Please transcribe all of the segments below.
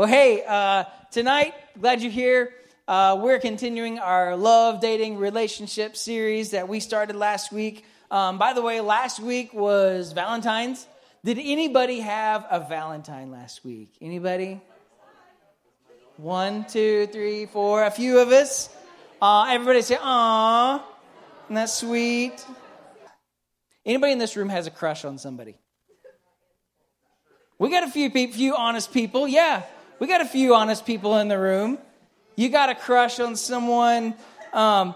Well, hey, uh, tonight, glad you're here. Uh, we're continuing our love, dating, relationship series that we started last week. Um, by the way, last week was Valentine's. Did anybody have a Valentine last week? Anybody? One, two, three, four. A few of us. Uh, everybody say, "Aw, isn't that sweet?" Anybody in this room has a crush on somebody? We got a few few honest people. Yeah, we got a few honest people in the room. You got a crush on someone. Um,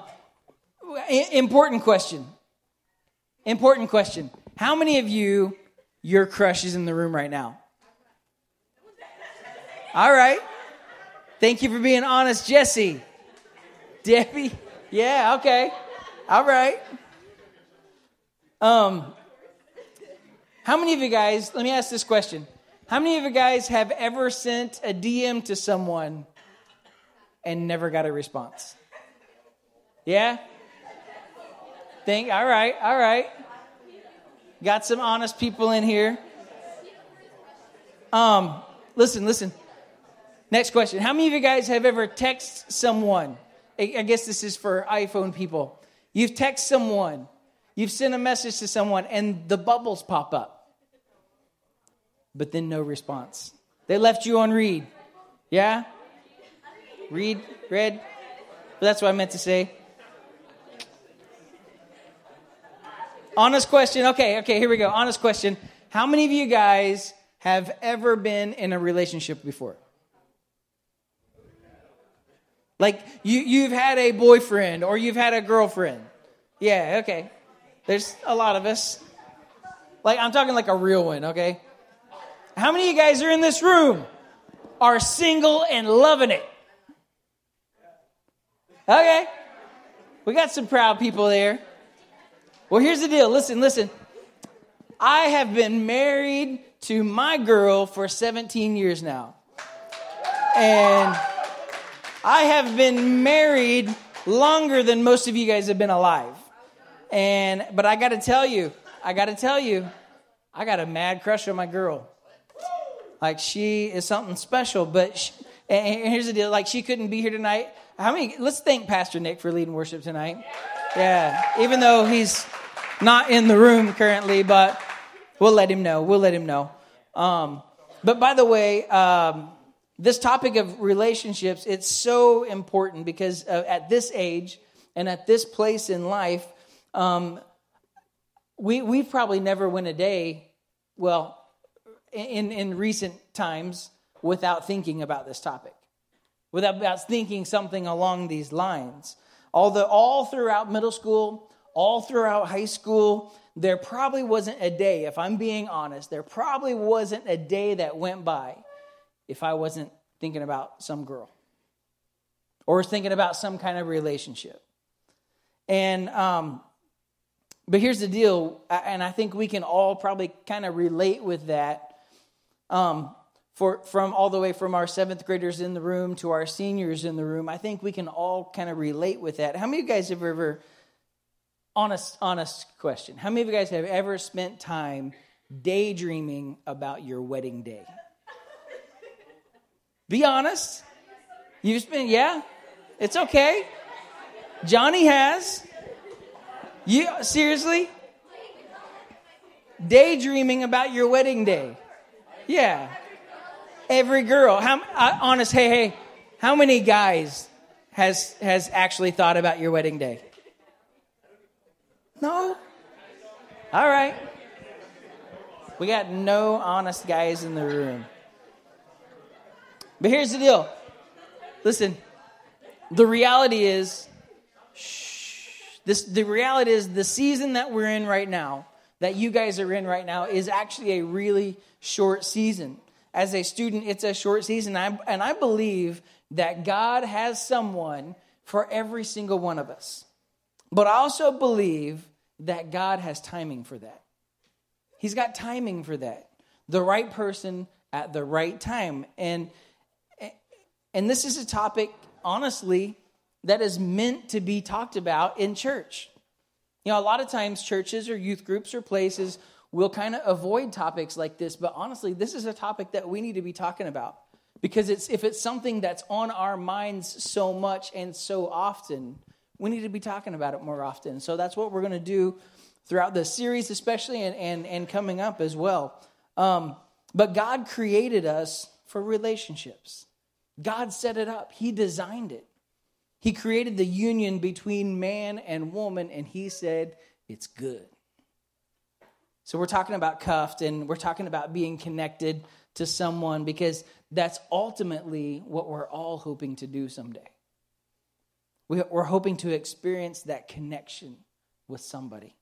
important question. Important question. How many of you, your crush is in the room right now? All right. Thank you for being honest, Jesse. Debbie? Yeah, okay. All right. Um, how many of you guys, let me ask this question. How many of you guys have ever sent a DM to someone and never got a response? Yeah? Think, all right, all right. Got some honest people in here. Um, listen, listen. Next question. How many of you guys have ever texted someone? I guess this is for iPhone people. You've texted someone, you've sent a message to someone, and the bubbles pop up but then no response. They left you on read. Yeah? Read, read. But That's what I meant to say. Honest question. Okay, okay, here we go. Honest question. How many of you guys have ever been in a relationship before? Like you you've had a boyfriend or you've had a girlfriend. Yeah, okay. There's a lot of us. Like I'm talking like a real one, okay? How many of you guys are in this room are single and loving it? Okay. We got some proud people there. Well, here's the deal. Listen, listen. I have been married to my girl for 17 years now. And I have been married longer than most of you guys have been alive. And but I got to tell you, I got to tell you, I got a mad crush on my girl. Like she is something special. But she, and here's the deal: like she couldn't be here tonight. How many? Let's thank Pastor Nick for leading worship tonight. Yeah, even though he's not in the room currently, but we'll let him know. We'll let him know. Um, but by the way, um, this topic of relationships it's so important because uh, at this age and at this place in life, um, we we've probably never went a day. Well, in, in recent times without thinking about this topic, without thinking something along these lines. Although all throughout middle school, all throughout high school, there probably wasn't a day, if I'm being honest, there probably wasn't a day that went by if I wasn't thinking about some girl or thinking about some kind of relationship. And um, but here's the deal, and I think we can all probably kind of relate with that um, for, from all the way from our seventh graders in the room to our seniors in the room, I think we can all kind of relate with that. How many of you guys have ever, honest, honest question, how many of you guys have ever spent time daydreaming about your wedding day? Be honest. You've spent, yeah? It's okay. Johnny has. You seriously? Daydreaming about your wedding day. Yeah. Every girl. How honest? Hey, hey. How many guys has has actually thought about your wedding day? No. All right. We got no honest guys in the room. But here's the deal. Listen. The reality is shh, this the reality is the season that we're in right now, that you guys are in right now is actually a really short season. As a student, it's a short season. And I believe that God has someone for every single one of us. But I also believe that God has timing for that. He's got timing for that. The right person at the right time. And and this is a topic honestly that is meant to be talked about in church. You know, a lot of times churches or youth groups or places we'll kind of avoid topics like this, but honestly, this is a topic that we need to be talking about Because it's, if it's something that's on our minds so much and so often, we need to be talking about it more often. So that's what we're going to do throughout the series, especially, and, and, and coming up as well. Um, but God created us for relationships. God set it up, He designed it. He created the union between man and woman, and He said, It's good. So we're talking about cuffed and we're talking about being connected to someone because that's ultimately what we're all hoping to do someday. We're hoping to experience that connection with somebody.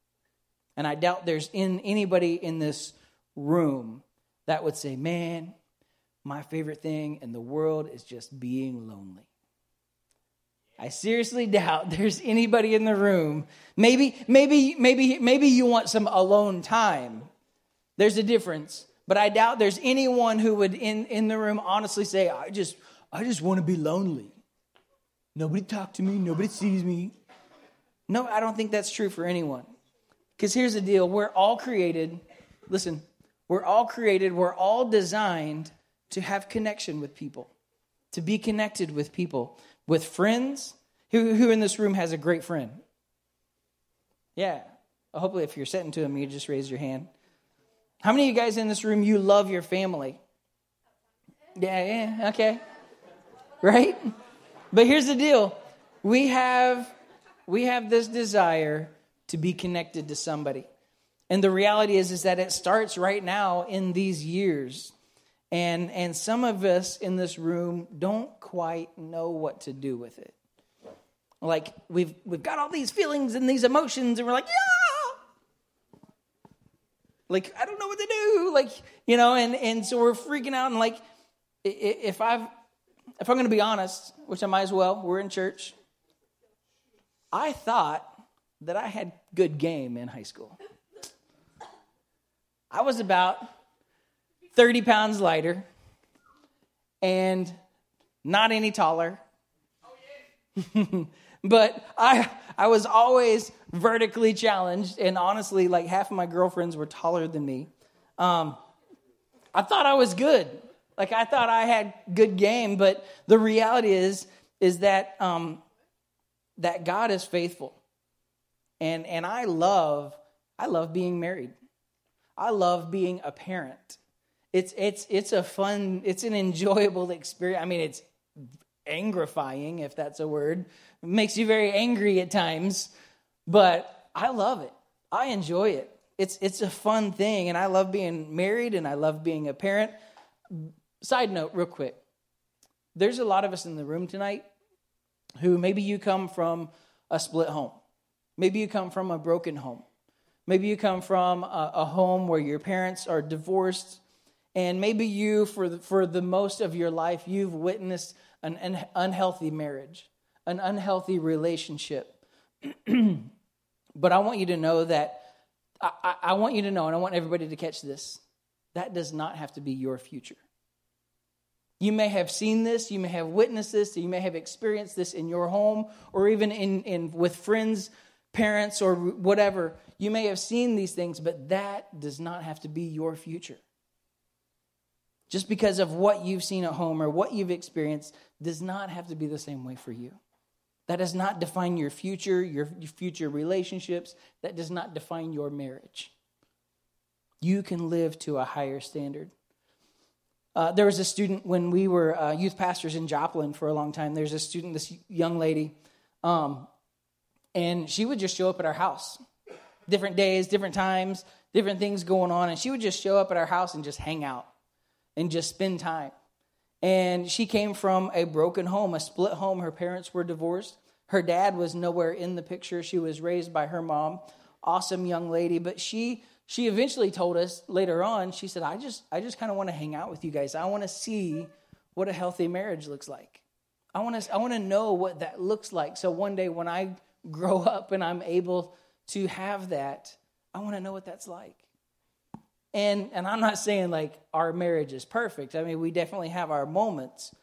And I doubt there's in anybody in this room that would say, Man, my favorite thing in the world is just being lonely. I seriously doubt there's anybody in the room. Maybe, maybe, maybe, maybe you want some alone time. There's a difference. But I doubt there's anyone who would in, in the room honestly say, I just, I just want to be lonely. Nobody talk to me, nobody sees me. No, I don't think that's true for anyone. Because here's the deal we're all created, listen, we're all created, we're all designed to have connection with people, to be connected with people, with friends. Who, who in this room has a great friend? Yeah. Hopefully, if you're sitting to them, you just raise your hand. How many of you guys in this room, you love your family? Yeah, yeah, okay. Right? But here's the deal. We have we have this desire to be connected to somebody. And the reality is is that it starts right now in these years. And and some of us in this room don't quite know what to do with it. Like we've we've got all these feelings and these emotions and we're like, "Yeah!" Like I don't know what to do. Like, you know, and and so we're freaking out and like if I've if I'm going to be honest, which I might as well, we're in church. I thought that I had good game in high school. I was about 30 pounds lighter and not any taller. but I I was always vertically challenged, and honestly, like half of my girlfriends were taller than me. Um, I thought I was good. Like I thought I had good game, but the reality is is that um, that God is faithful, and and I love I love being married. I love being a parent. It's it's it's a fun, it's an enjoyable experience. I mean, it's angrifying if that's a word. It makes you very angry at times, but I love it. I enjoy it. It's it's a fun thing, and I love being married, and I love being a parent. Side note, real quick. There's a lot of us in the room tonight who maybe you come from a split home. Maybe you come from a broken home. Maybe you come from a, a home where your parents are divorced. And maybe you, for the, for the most of your life, you've witnessed an, unhealthy marriage, an unhealthy relationship. but I want you to know that, I, I want you to know, and I want everybody to catch this that does not have to be your future. You may have seen this, you may have witnessed this, you may have experienced this in your home or even in, in with friends, parents, or whatever. You may have seen these things, but that does not have to be your future. Just because of what you've seen at home or what you've experienced does not have to be the same way for you. That does not define your future, your future relationships. That does not define your marriage. You can live to a higher standard. Uh, there was a student when we were uh, youth pastors in Joplin for a long time. There's a student, this young lady, um, and she would just show up at our house, different days, different times, different things going on, and she would just show up at our house and just hang out and just spend time. And she came from a broken home, a split home. Her parents were divorced. Her dad was nowhere in the picture. She was raised by her mom. Awesome young lady, but she she eventually told us later on, she said, I just, I just kind of want to hang out with you guys. I want to see what a healthy marriage looks like. I want to, I want to know what that looks like. So one day when I grow up and I'm able to have that, I want to know what that's like. And, and I'm not saying like our marriage is perfect. I mean, we definitely have our moments.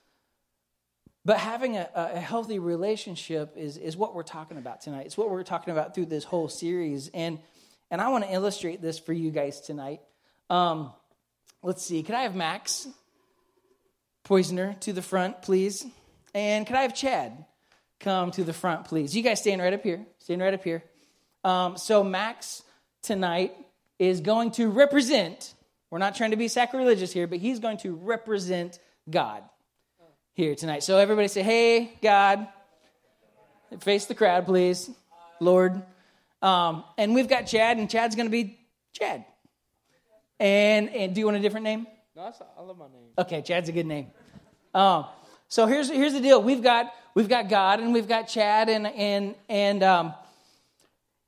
But having a, a healthy relationship is, is what we're talking about tonight. It's what we're talking about through this whole series. And and I want to illustrate this for you guys tonight. Um, let's see. Could I have Max Poisoner to the front, please. And could I have Chad come to the front, please? You guys stand right up here. Stand right up here. Um, so, Max tonight is going to represent, we're not trying to be sacrilegious here, but he's going to represent God here tonight. So, everybody say, Hey, God. Face the crowd, please. Lord. Um, and we've got Chad, and Chad's going to be Chad. And, and do you want a different name? No, I love my name. Okay, Chad's a good name. Um, so here's here's the deal. We've got we've got God and we've got Chad and and and um,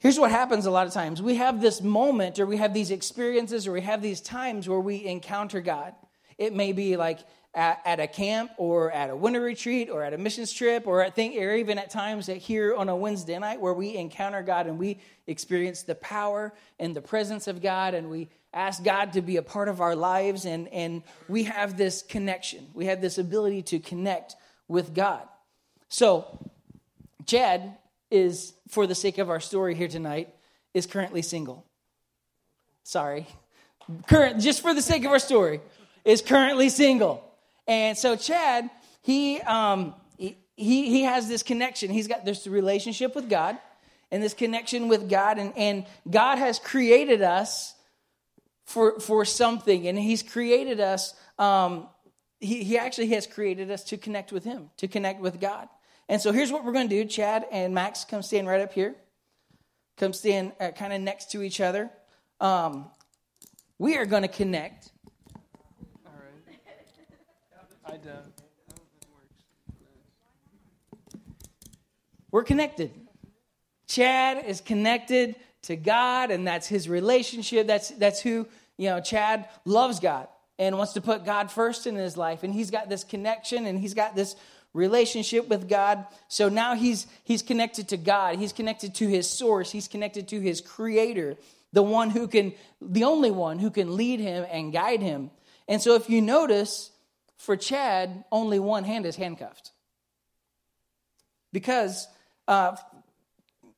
here's what happens a lot of times. We have this moment or we have these experiences or we have these times where we encounter God. It may be like at, at, a camp or at a winter retreat or at a missions trip or I think or even at times that here on a Wednesday night where we encounter God and we experience the power and the presence of God and we ask God to be a part of our lives and, and we have this connection. We have this ability to connect with God. So Chad is, for the sake of our story here tonight, is currently single. Sorry. Current, just for the sake of our story, is currently single. And so Chad, he, um, he, he has this connection. He's got this relationship with God and this connection with God. And, and God has created us for, for something. And he's created us, um, he, he actually has created us to connect with him, to connect with God. And so here's what we're going to do. Chad and Max, come stand right up here. Come stand uh, kind of next to each other. Um, we are going to connect All right. I don't. We're connected. Chad is connected to God, and that's his relationship. That's that's who you know. Chad loves God and wants to put God first in his life, and he's got this connection, and he's got this relationship with God. So now he's he's connected to God. He's connected to his source. He's connected to his creator, the one who can the only one who can lead him and guide him. And so if you notice, for Chad, only one hand is handcuffed. Because, uh,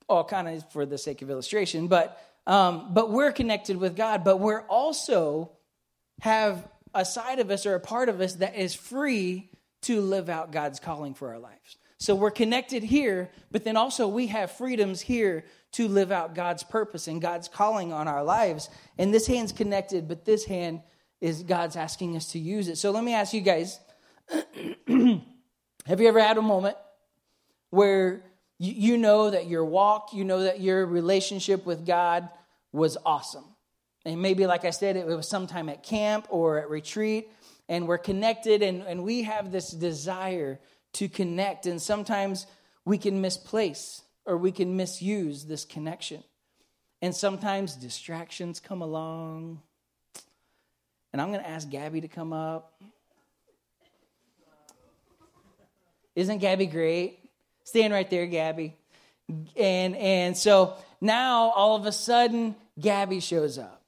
all kind of for the sake of illustration, but um, but we're connected with God, but we're also have a side of us or a part of us that is free to live out God's calling for our lives. So we're connected here, but then also we have freedoms here to live out God's purpose and God's calling on our lives. And this hand's connected, but this hand is God's asking us to use it. So let me ask you guys have you ever had a moment where you, know that your walk, you know that your relationship with God was awesome? And maybe, like I said, it was sometime at camp or at retreat, and we're connected, and, and we have this desire to connect. And sometimes we can misplace or we can misuse this connection. And sometimes distractions come along and I'm going to ask Gabby to come up. Isn't Gabby great? Stand right there, Gabby. And and so now all of a sudden Gabby shows up.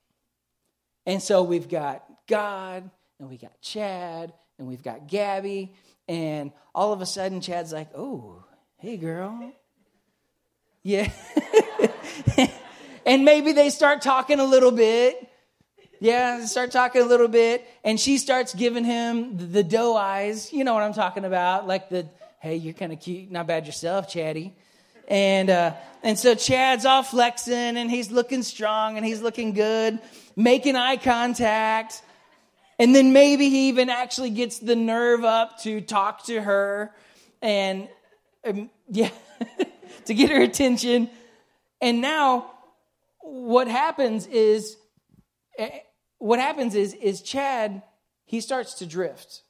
And so we've got God and we got Chad and we've got Gabby and all of a sudden Chad's like, "Oh, hey girl." Yeah. and maybe they start talking a little bit yeah, start talking a little bit, and she starts giving him the, doe eyes. You know what I'm talking about, like the hey, you're kind of cute, not bad yourself, Chatty. And uh, and so Chad's all flexing, and he's looking strong, and he's looking good, making eye contact, and then maybe he even actually gets the nerve up to talk to her, and um, yeah, to get her attention. And now, what happens is eh, what happens is is Chad he starts to drift,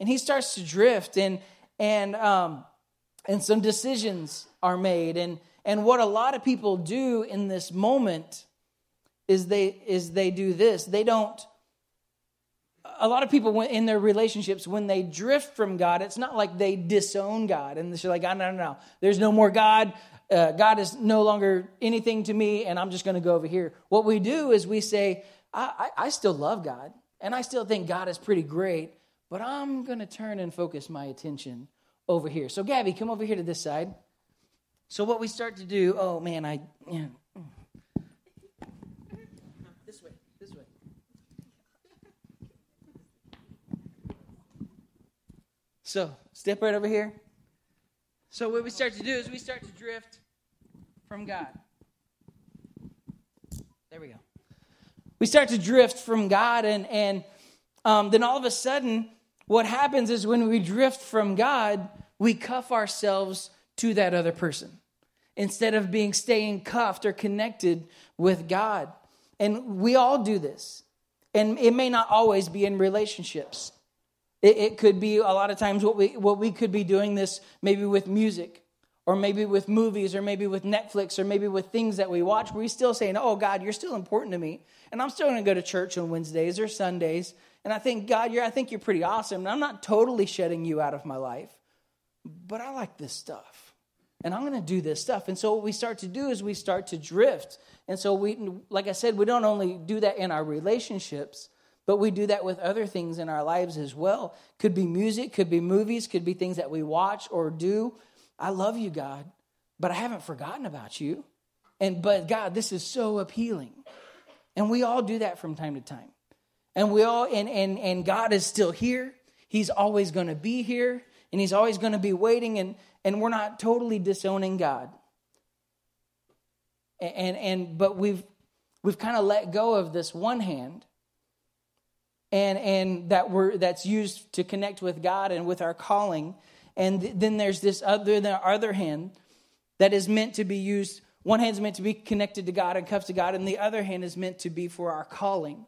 and he starts to drift, and and um, and some decisions are made, and and what a lot of people do in this moment is they is they do this. They don't. A lot of people in their relationships, when they drift from God, it's not like they disown God and they're like, oh, no, no, no, there's no more God. Uh, God is no longer anything to me, and I'm just going to go over here. What we do is we say, I, I, I still love God and I still think God is pretty great, but I'm going to turn and focus my attention over here. So, Gabby, come over here to this side. So, what we start to do, oh man, I. Yeah. This way, this way. So step right over here. So what we start to do is we start to drift from God. There we go. We start to drift from God, and and um, then all of a sudden, what happens is when we drift from God, we cuff ourselves to that other person instead of being staying cuffed or connected with God. And we all do this. And it may not always be in relationships. It, it, could be a lot of times what we what we could be doing this maybe with music or maybe with movies or maybe with Netflix or maybe with things that we watch. We're still saying, "Oh God, you're still important to me." And I'm still going to go to church on Wednesdays or Sundays. And I think, God, you're, I think you're pretty awesome. And I'm not totally shutting you out of my life, but I like this stuff. And I'm going to do this stuff. And so what we start to do is we start to drift. And so we, like I said, we don't only do that in our relationships, but we do that with other things in our lives as well. Could be music, could be movies, could be things that we watch or do. I love you, God, but I haven't forgotten about you. And but God, this is so appealing. And we all do that from time to time. And we all and and and God is still here. He's always going to be here and he's always going to be waiting and and we're not totally disowning God. And and, and but we've we've kind of let go of this one hand and and that we're that's used to connect with God and with our calling. And then there's this other the other hand that is meant to be used one hand is meant to be connected to God and cuffed to God, and the other hand is meant to be for our calling.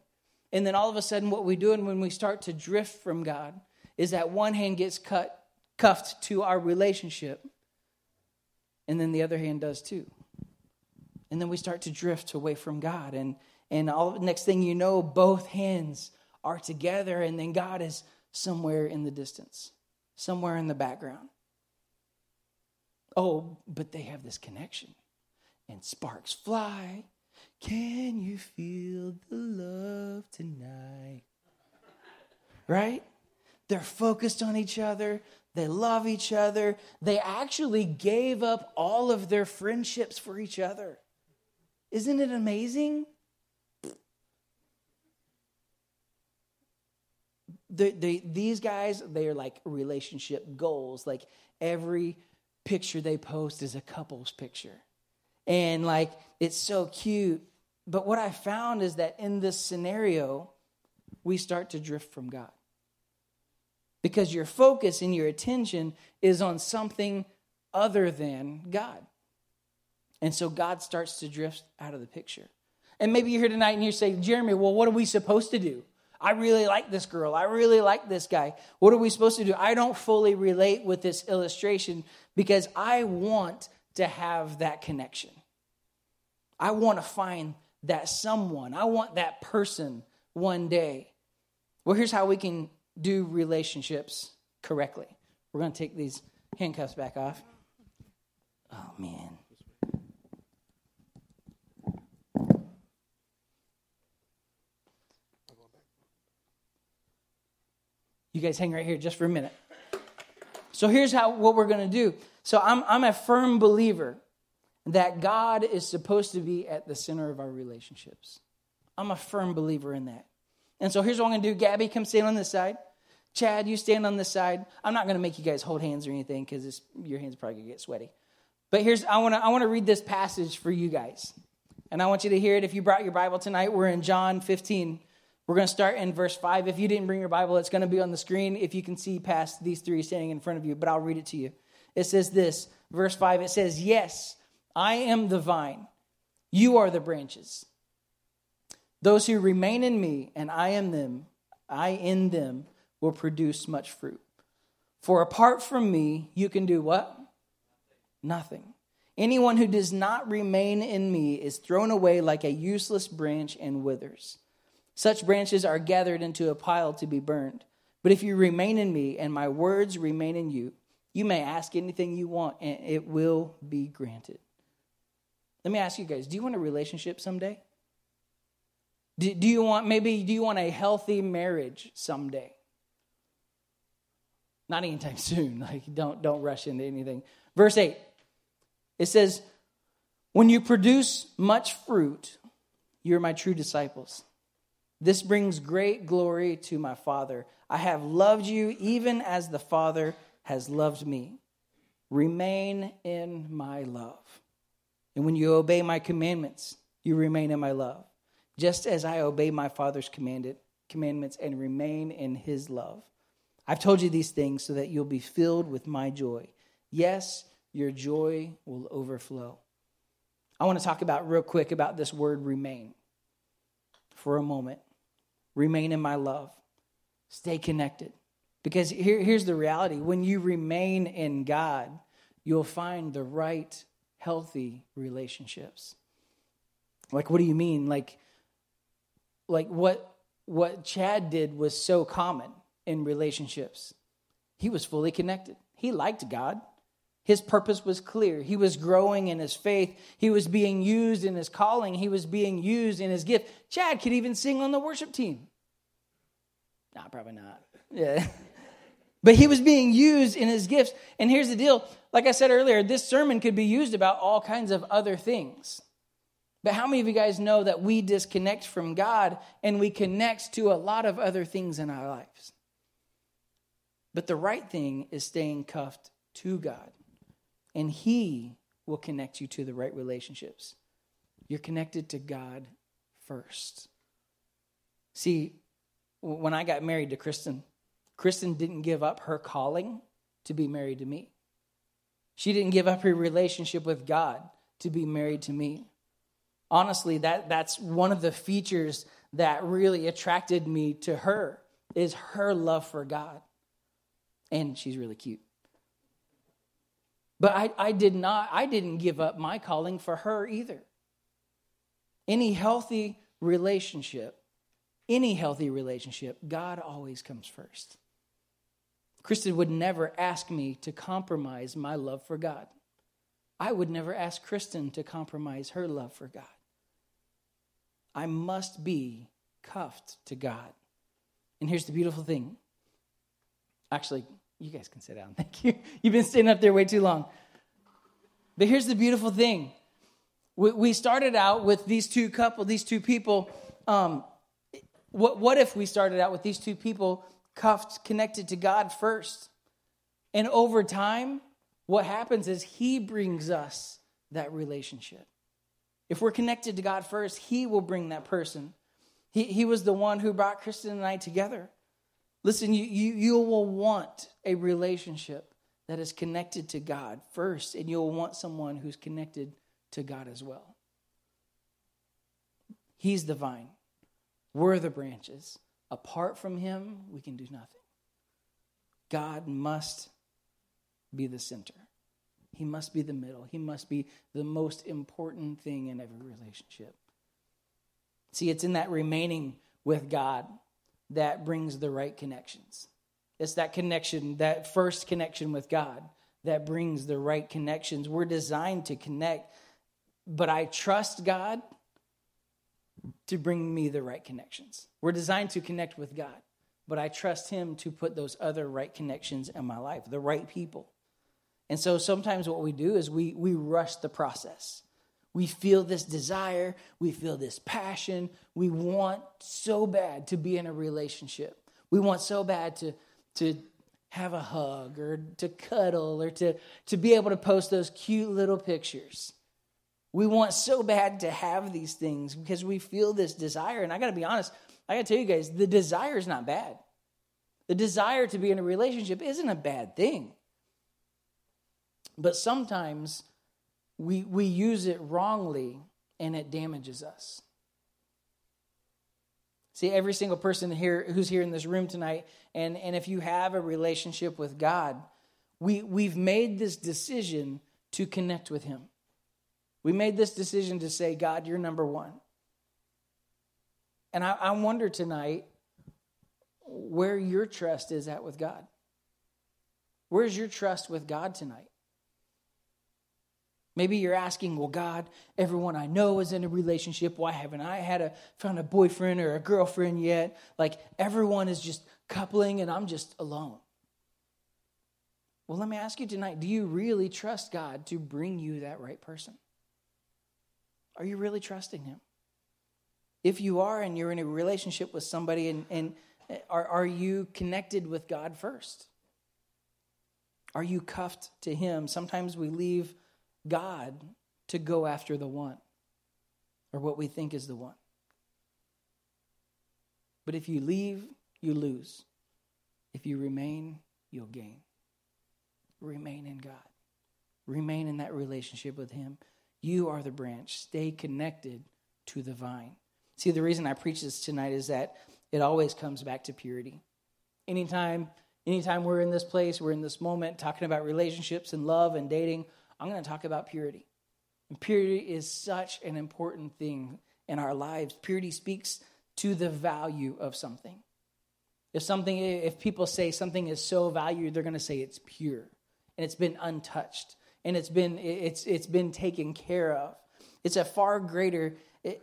And then all of a sudden, what we do, and when we start to drift from God, is that one hand gets cut, cuffed to our relationship, and then the other hand does too. And then we start to drift away from God, and and all next thing you know, both hands are together, and then God is somewhere in the distance, somewhere in the background. Oh, but they have this connection and sparks fly. Can you feel the love tonight? Right? They're focused on each other. They love each other. They actually gave up all of their friendships for each other. Isn't it amazing? The, the, these guys, they are like relationship goals. Like every picture they post is a couple's picture and like it's so cute. But what I found is that in this scenario, we start to drift from God. Because your focus and your attention is on something other than God. And so God starts to drift out of the picture. And maybe you're here tonight and you say, Jeremy, well, what are we supposed to do? I really like this girl. I really like this guy. What are we supposed to do? I don't fully relate with this illustration because I want to have that connection. I want to find that someone. I want that person one day. Well, here's how we can do relationships correctly. We're going to take these handcuffs back off. Oh, man. You guys hang right here just for a minute. So here's how what we're going to do. So I'm I'm a firm believer that God is supposed to be at the center of our relationships. I'm a firm believer in that. And so here's what I'm going to do. Gabby, come stand on this side. Chad, you stand on this side. I'm not going to make you guys hold hands or anything because your hands are probably going to get sweaty. But here's I want to I want to read this passage for you guys. And I want you to hear it. If you brought your Bible tonight, we're in John 15. We're going to start in verse 5. If you didn't bring your Bible, it's going to be on the screen if you can see past these three standing in front of you, but I'll read it to you. It says this, verse 5, it says, Yes, I am the vine, you are the branches. Those who remain in me and I am them, I in them will produce much fruit. For apart from me, you can do what? Nothing. Anyone who does not remain in me is thrown away like a useless branch and withers. Such branches are gathered into a pile to be burned. But if you remain in me and my words remain in you, you may ask anything you want and it will be granted. Let me ask you guys do you want a relationship someday? Do, do you want, maybe, do you want a healthy marriage someday? Not anytime soon. Like, don't, don't rush into anything. Verse 8, it says, When you produce much fruit, you're my true disciples. This brings great glory to my Father. I have loved you even as the Father has loved me. Remain in my love. And when you obey my commandments, you remain in my love, just as I obey my Father's commanded commandments and remain in his love. I've told you these things so that you'll be filled with my joy. Yes, your joy will overflow. I want to talk about real quick about this word remain for a moment. Remain in my love. Stay connected. Because here, here's the reality when you remain in God, you'll find the right, healthy relationships. Like, what do you mean? Like, like what what Chad did was so common in relationships. He was fully connected. He liked God. His purpose was clear. He was growing in his faith. He was being used in his calling. He was being used in his gift. Chad could even sing on the worship team. Nah, probably not. Yeah. But he was being used in his gifts. And here's the deal like I said earlier, this sermon could be used about all kinds of other things. But how many of you guys know that we disconnect from God and we connect to a lot of other things in our lives? But the right thing is staying cuffed to God, and He will connect you to the right relationships. You're connected to God first. See, when I got married to Kristen, Kristen didn't give up her calling to be married to me. She didn't give up her relationship with God to be married to me. Honestly, that, that's one of the features that really attracted me to her is her love for God and she's really cute. But I, I did not, I didn't give up my calling for her either. Any healthy relationship, any healthy relationship, God always comes first. Kristen would never ask me to compromise my love for God. I would never ask Kristen to compromise her love for God. I must be cuffed to God. And here's the beautiful thing Actually, you guys can sit down. Thank you. You've been sitting up there way too long. But here's the beautiful thing. We started out with these two couple, these two people. Um, what, what if we started out with these two people cuffed, connected to God first? And over time, what happens is He brings us that relationship. If we're connected to God first, He will bring that person. He, he was the one who brought Kristen and I together. Listen, you, you, you will want a relationship that is connected to God first, and you'll want someone who's connected to God as well. He's the vine, we're the branches. Apart from Him, we can do nothing. God must be the center. He must be the middle. He must be the most important thing in every relationship. See, it's in that remaining with God that brings the right connections. It's that connection, that first connection with God, that brings the right connections. We're designed to connect, but I trust God to bring me the right connections. We're designed to connect with God, but I trust Him to put those other right connections in my life, the right people. And so sometimes what we do is we, we rush the process. We feel this desire, we feel this passion. We want so bad to be in a relationship. We want so bad to, to have a hug or to cuddle or to, to be able to post those cute little pictures. We want so bad to have these things because we feel this desire. And I got to be honest, I got to tell you guys, the desire is not bad. The desire to be in a relationship isn't a bad thing. But sometimes we, we use it wrongly and it damages us. See, every single person here who's here in this room tonight, and, and if you have a relationship with God, we, we've made this decision to connect with Him. We made this decision to say, God, you're number one. And I, I wonder tonight where your trust is at with God. Where's your trust with God tonight? Maybe you're asking, well, God, everyone I know is in a relationship. Why haven't I had a found a boyfriend or a girlfriend yet? Like everyone is just coupling and I'm just alone. Well, let me ask you tonight, do you really trust God to bring you that right person? Are you really trusting him? If you are and you're in a relationship with somebody, and, and uh, are, are you connected with God first? Are you cuffed to Him? Sometimes we leave God to go after the one or what we think is the one. But if you leave, you lose. If you remain, you'll gain. Remain in God, remain in that relationship with Him. You are the branch. Stay connected to the vine. See, the reason I preach this tonight is that it always comes back to purity. Anytime, anytime we're in this place, we're in this moment talking about relationships and love and dating, I'm going to talk about purity. And purity is such an important thing in our lives. Purity speaks to the value of something. If something, if people say something is so valued, they're going to say it's pure and it's been untouched and it's been it's it's been taken care of. It's a far greater. It,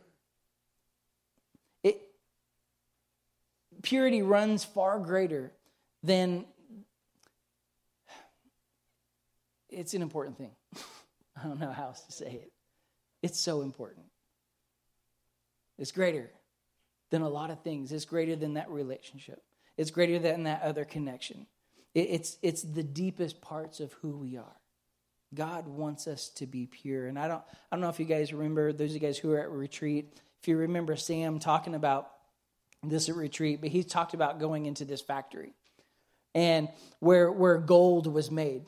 it purity runs far greater than. It's an important thing. I don't know how else to say it. It's so important. It's greater than a lot of things. It's greater than that relationship. It's greater than that other connection. It's, it's the deepest parts of who we are. God wants us to be pure. And I don't, I don't know if you guys remember, those of you guys who are at retreat, if you remember Sam talking about this at retreat, but he talked about going into this factory and where, where gold was made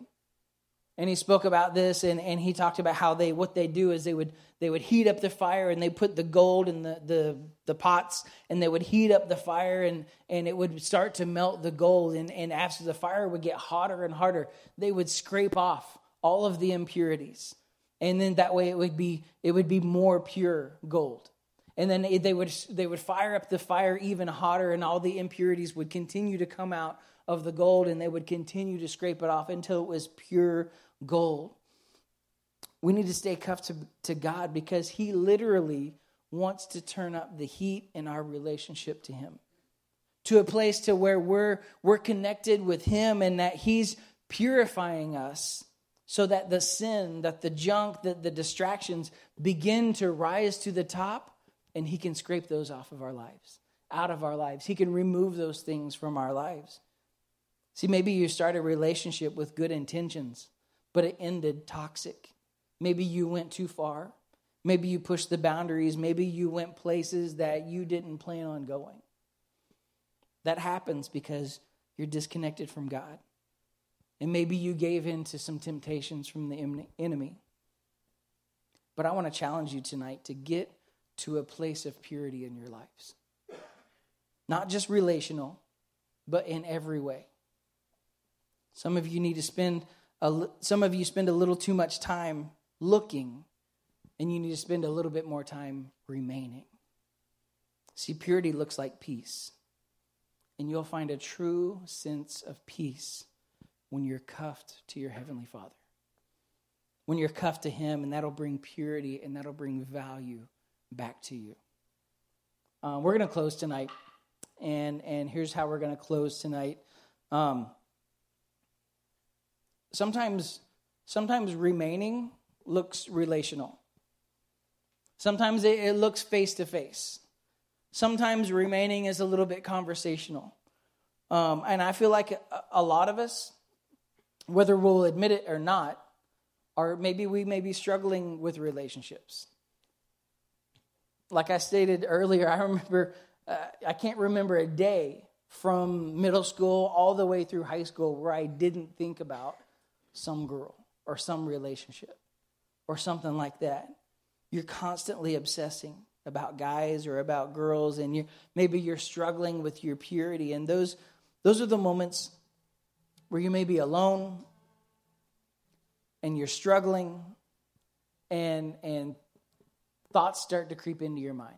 and he spoke about this and, and he talked about how they what they do is they would they would heat up the fire and they put the gold in the, the, the pots and they would heat up the fire and, and it would start to melt the gold. And, and after the fire would get hotter and hotter they would scrape off all of the impurities. And then that way it would be it would be more pure gold. And then they would they would fire up the fire even hotter and all the impurities would continue to come out of the gold and they would continue to scrape it off until it was pure gold. We need to stay cuffed to, to God because He literally wants to turn up the heat in our relationship to Him to a place to where we're, we're connected with Him and that He's purifying us so that the sin, that the junk, that the distractions begin to rise to the top and He can scrape those off of our lives, out of our lives. He can remove those things from our lives. See, maybe you started a relationship with good intentions but it ended toxic. Maybe you went too far. Maybe you pushed the boundaries. Maybe you went places that you didn't plan on going. That happens because you're disconnected from God. And maybe you gave in to some temptations from the enemy. But I want to challenge you tonight to get to a place of purity in your lives. Not just relational, but in every way. Some of you need to spend a, some of you spend a little too much time looking, and you need to spend a little bit more time remaining. See, purity looks like peace. And you'll find a true sense of peace when you're cuffed to your Heavenly Father. When you're cuffed to Him, and that'll bring purity and that'll bring value back to you. Um, we're going to close tonight, and, and here's how we're going to close tonight. Um, sometimes sometimes remaining looks relational. Sometimes it, it looks face to face. Sometimes remaining is a little bit conversational. Um, and I feel like a, a lot of us, whether we'll admit it or not, or maybe we may be struggling with relationships. Like I stated earlier, I remember, uh, I can't remember a day from middle school all the way through high school where I didn't think about some girl or some relationship or something like that. You're constantly obsessing about guys or about girls and you're maybe you're struggling with your purity and those those are the moments where you may be alone and you're struggling and and thoughts start to creep into your mind.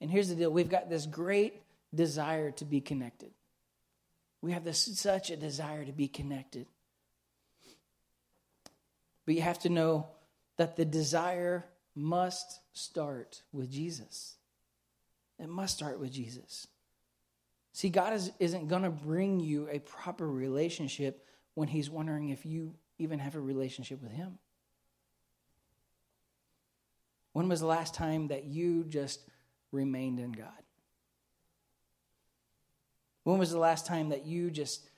And here's the deal, we've got this great desire to be connected. We have this such a desire to be connected. But you have to know that the desire must start with Jesus. It must start with Jesus. See, God is, isn't going to bring you a proper relationship when He's wondering if you even have a relationship with Him. When was the last time that you just remained in God? When was the last time that you just